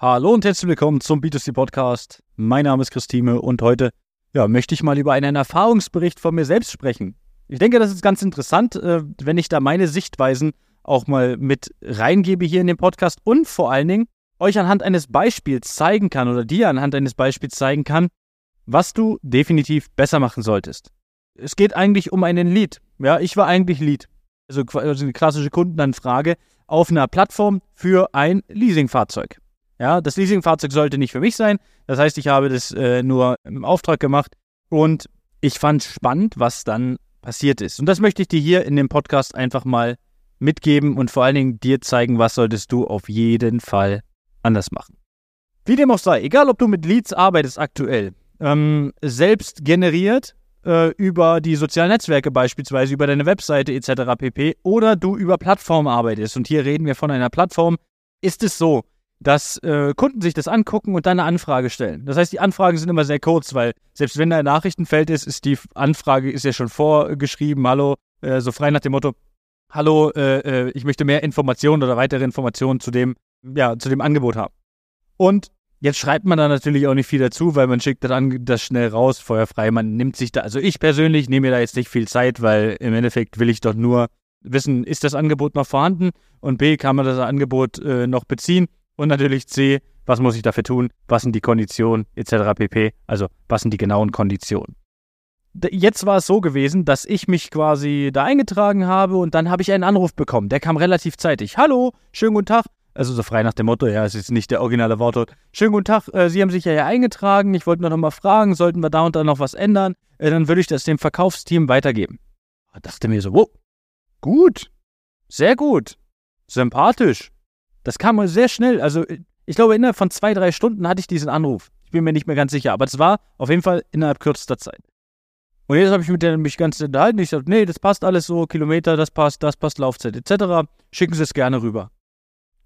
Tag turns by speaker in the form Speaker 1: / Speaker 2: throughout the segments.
Speaker 1: Hallo und herzlich willkommen zum B2C Podcast. Mein Name ist Christine und heute ja, möchte ich mal über einen Erfahrungsbericht von mir selbst sprechen. Ich denke, das ist ganz interessant, äh, wenn ich da meine Sichtweisen auch mal mit reingebe hier in den Podcast und vor allen Dingen euch anhand eines Beispiels zeigen kann oder dir anhand eines Beispiels zeigen kann, was du definitiv besser machen solltest. Es geht eigentlich um einen Lead. Ja, ich war eigentlich Lead. Also, also eine klassische Kundenanfrage auf einer Plattform für ein Leasingfahrzeug. Ja, das Leasingfahrzeug sollte nicht für mich sein. Das heißt, ich habe das äh, nur im Auftrag gemacht und ich fand spannend, was dann passiert ist. Und das möchte ich dir hier in dem Podcast einfach mal mitgeben und vor allen Dingen dir zeigen, was solltest du auf jeden Fall anders machen. Wie dem auch sei, egal ob du mit Leads arbeitest aktuell, ähm, selbst generiert äh, über die sozialen Netzwerke beispielsweise, über deine Webseite etc. pp. oder du über Plattformen arbeitest und hier reden wir von einer Plattform, ist es so, dass äh, Kunden sich das angucken und dann eine Anfrage stellen. Das heißt, die Anfragen sind immer sehr kurz, weil selbst wenn da ein Nachrichtenfeld ist, ist die Anfrage ist ja schon vorgeschrieben, hallo, äh, so frei nach dem Motto, hallo, äh, äh, ich möchte mehr Informationen oder weitere Informationen zu dem, ja, zu dem Angebot haben. Und jetzt schreibt man da natürlich auch nicht viel dazu, weil man schickt dann das schnell raus, feuerfrei. Man nimmt sich da, also ich persönlich nehme mir da jetzt nicht viel Zeit, weil im Endeffekt will ich doch nur wissen, ist das Angebot noch vorhanden und B, kann man das Angebot äh, noch beziehen und natürlich C, was muss ich dafür tun? Was sind die Konditionen etc. pp. Also was sind die genauen Konditionen? Jetzt war es so gewesen, dass ich mich quasi da eingetragen habe und dann habe ich einen Anruf bekommen. Der kam relativ zeitig. Hallo, schönen guten Tag. Also so frei nach dem Motto, ja, es ist nicht der originale Wortlaut. Schönen guten Tag, äh, Sie haben sich ja hier eingetragen. Ich wollte nur noch mal fragen, sollten wir da und da noch was ändern? Äh, dann würde ich das dem Verkaufsteam weitergeben. Ich dachte mir so, wow, gut, sehr gut, sympathisch. Das kam sehr schnell. Also, ich glaube, innerhalb von zwei, drei Stunden hatte ich diesen Anruf. Ich bin mir nicht mehr ganz sicher, aber es war auf jeden Fall innerhalb kürzester Zeit. Und jetzt habe ich mit der mich ganz unterhalten. Ich sagte, nee, das passt alles so, Kilometer, das passt, das passt, Laufzeit etc. Schicken Sie es gerne rüber.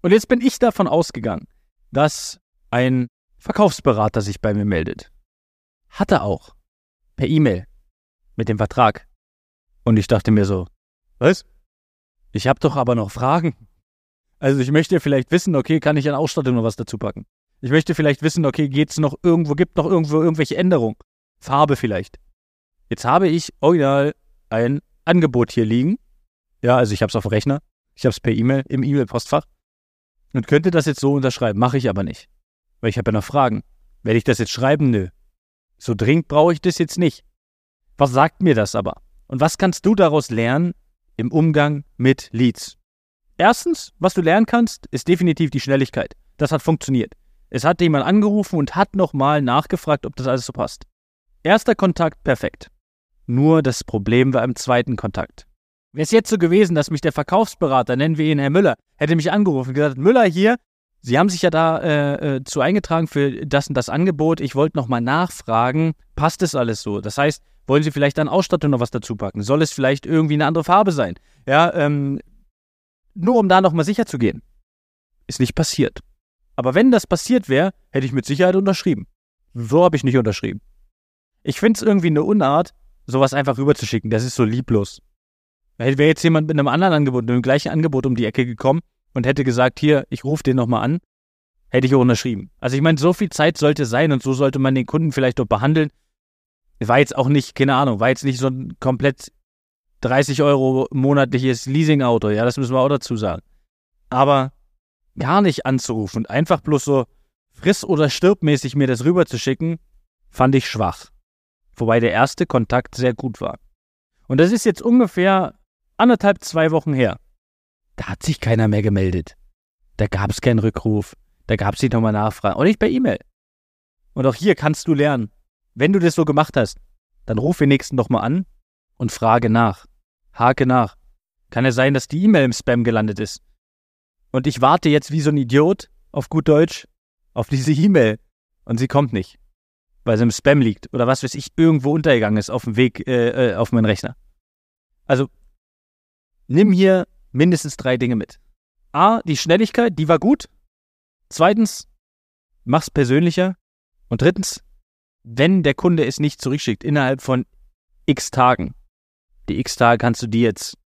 Speaker 1: Und jetzt bin ich davon ausgegangen, dass ein Verkaufsberater sich bei mir meldet. Hatte auch. Per E-Mail. Mit dem Vertrag. Und ich dachte mir so, was? Ich habe doch aber noch Fragen. Also ich möchte vielleicht wissen, okay, kann ich an Ausstattung noch was dazu packen? Ich möchte vielleicht wissen, okay, geht's noch irgendwo, gibt noch irgendwo irgendwelche Änderungen? Farbe vielleicht. Jetzt habe ich original ein Angebot hier liegen. Ja, also ich habe es auf dem Rechner. Ich habe es per E-Mail im E-Mail-Postfach und könnte das jetzt so unterschreiben. Mache ich aber nicht, weil ich habe ja noch Fragen. Werde ich das jetzt schreiben? Nö. So dringend brauche ich das jetzt nicht. Was sagt mir das aber? Und was kannst du daraus lernen im Umgang mit Leads? Erstens, was du lernen kannst, ist definitiv die Schnelligkeit. Das hat funktioniert. Es hat jemand angerufen und hat nochmal nachgefragt, ob das alles so passt. Erster Kontakt perfekt. Nur das Problem war im zweiten Kontakt. Wäre es jetzt so gewesen, dass mich der Verkaufsberater, nennen wir ihn Herr Müller, hätte mich angerufen und gesagt, Müller hier, Sie haben sich ja da äh, äh, zu eingetragen für das und das Angebot. Ich wollte nochmal nachfragen, passt das alles so? Das heißt, wollen Sie vielleicht an Ausstattung noch was dazu packen? Soll es vielleicht irgendwie eine andere Farbe sein? Ja, ähm, nur um da nochmal sicher zu gehen. Ist nicht passiert. Aber wenn das passiert wäre, hätte ich mit Sicherheit unterschrieben. So habe ich nicht unterschrieben. Ich finde es irgendwie eine Unart, sowas einfach rüberzuschicken. Das ist so lieblos. Wäre jetzt jemand mit einem anderen Angebot, mit dem gleichen Angebot um die Ecke gekommen und hätte gesagt, hier, ich rufe den nochmal an, hätte ich auch unterschrieben. Also ich meine, so viel Zeit sollte sein und so sollte man den Kunden vielleicht auch behandeln. War jetzt auch nicht, keine Ahnung, war jetzt nicht so ein komplett 30 Euro monatliches Leasingauto, ja, das müssen wir auch dazu sagen. Aber gar nicht anzurufen und einfach bloß so friss- oder stirbmäßig mir das rüberzuschicken, fand ich schwach. Wobei der erste Kontakt sehr gut war. Und das ist jetzt ungefähr anderthalb, zwei Wochen her. Da hat sich keiner mehr gemeldet. Da gab es keinen Rückruf. Da gab es nicht nochmal Nachfragen. Auch nicht per E-Mail. Und auch hier kannst du lernen. Wenn du das so gemacht hast, dann ruf den nächsten nochmal an und frage nach. Hake nach. Kann ja sein, dass die E-Mail im Spam gelandet ist. Und ich warte jetzt wie so ein Idiot, auf gut Deutsch, auf diese E-Mail. Und sie kommt nicht. Weil sie im Spam liegt. Oder was weiß ich, irgendwo untergegangen ist auf dem Weg äh, äh, auf meinen Rechner. Also, nimm hier mindestens drei Dinge mit. A, die Schnelligkeit, die war gut. Zweitens, mach's persönlicher. Und drittens, wenn der Kunde es nicht zurückschickt innerhalb von x Tagen, die X-Tage kannst du dir jetzt,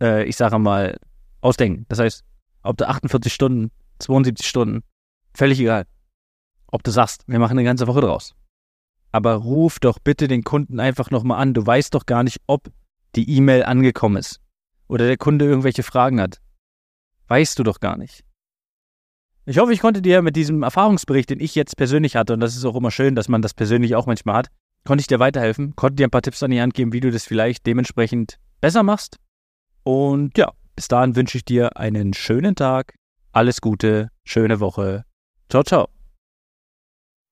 Speaker 1: äh, ich sage mal, ausdenken. Das heißt, ob du 48 Stunden, 72 Stunden, Völlig egal. Ob du sagst, wir machen eine ganze Woche draus. Aber ruf doch bitte den Kunden einfach nochmal an. Du weißt doch gar nicht, ob die E-Mail angekommen ist. Oder der Kunde irgendwelche Fragen hat. Weißt du doch gar nicht. Ich hoffe, ich konnte dir mit diesem Erfahrungsbericht, den ich jetzt persönlich hatte, und das ist auch immer schön, dass man das persönlich auch manchmal hat, konnte ich dir weiterhelfen, konnte dir ein paar Tipps an die Hand geben, wie du das vielleicht dementsprechend besser machst. Und ja, bis dahin wünsche ich dir einen schönen Tag, alles Gute, schöne Woche. Ciao, ciao.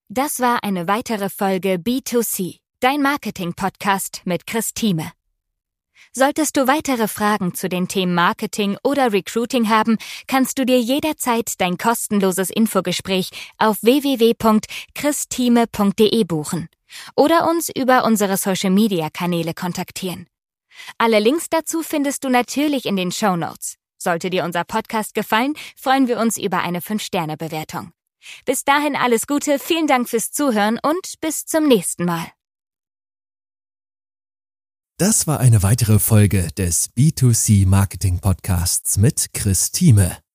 Speaker 2: Das war eine weitere Folge B2C, dein Marketing-Podcast mit Chris Thieme. Solltest du weitere Fragen zu den Themen Marketing oder Recruiting haben, kannst du dir jederzeit dein kostenloses Infogespräch auf www.christime.de buchen oder uns über unsere Social-Media-Kanäle kontaktieren. Alle Links dazu findest du natürlich in den Show Notes. Sollte dir unser Podcast gefallen, freuen wir uns über eine 5-Sterne-Bewertung. Bis dahin alles Gute, vielen Dank fürs Zuhören und bis zum nächsten Mal.
Speaker 3: Das war eine weitere Folge des B2C Marketing Podcasts mit Chris Thieme.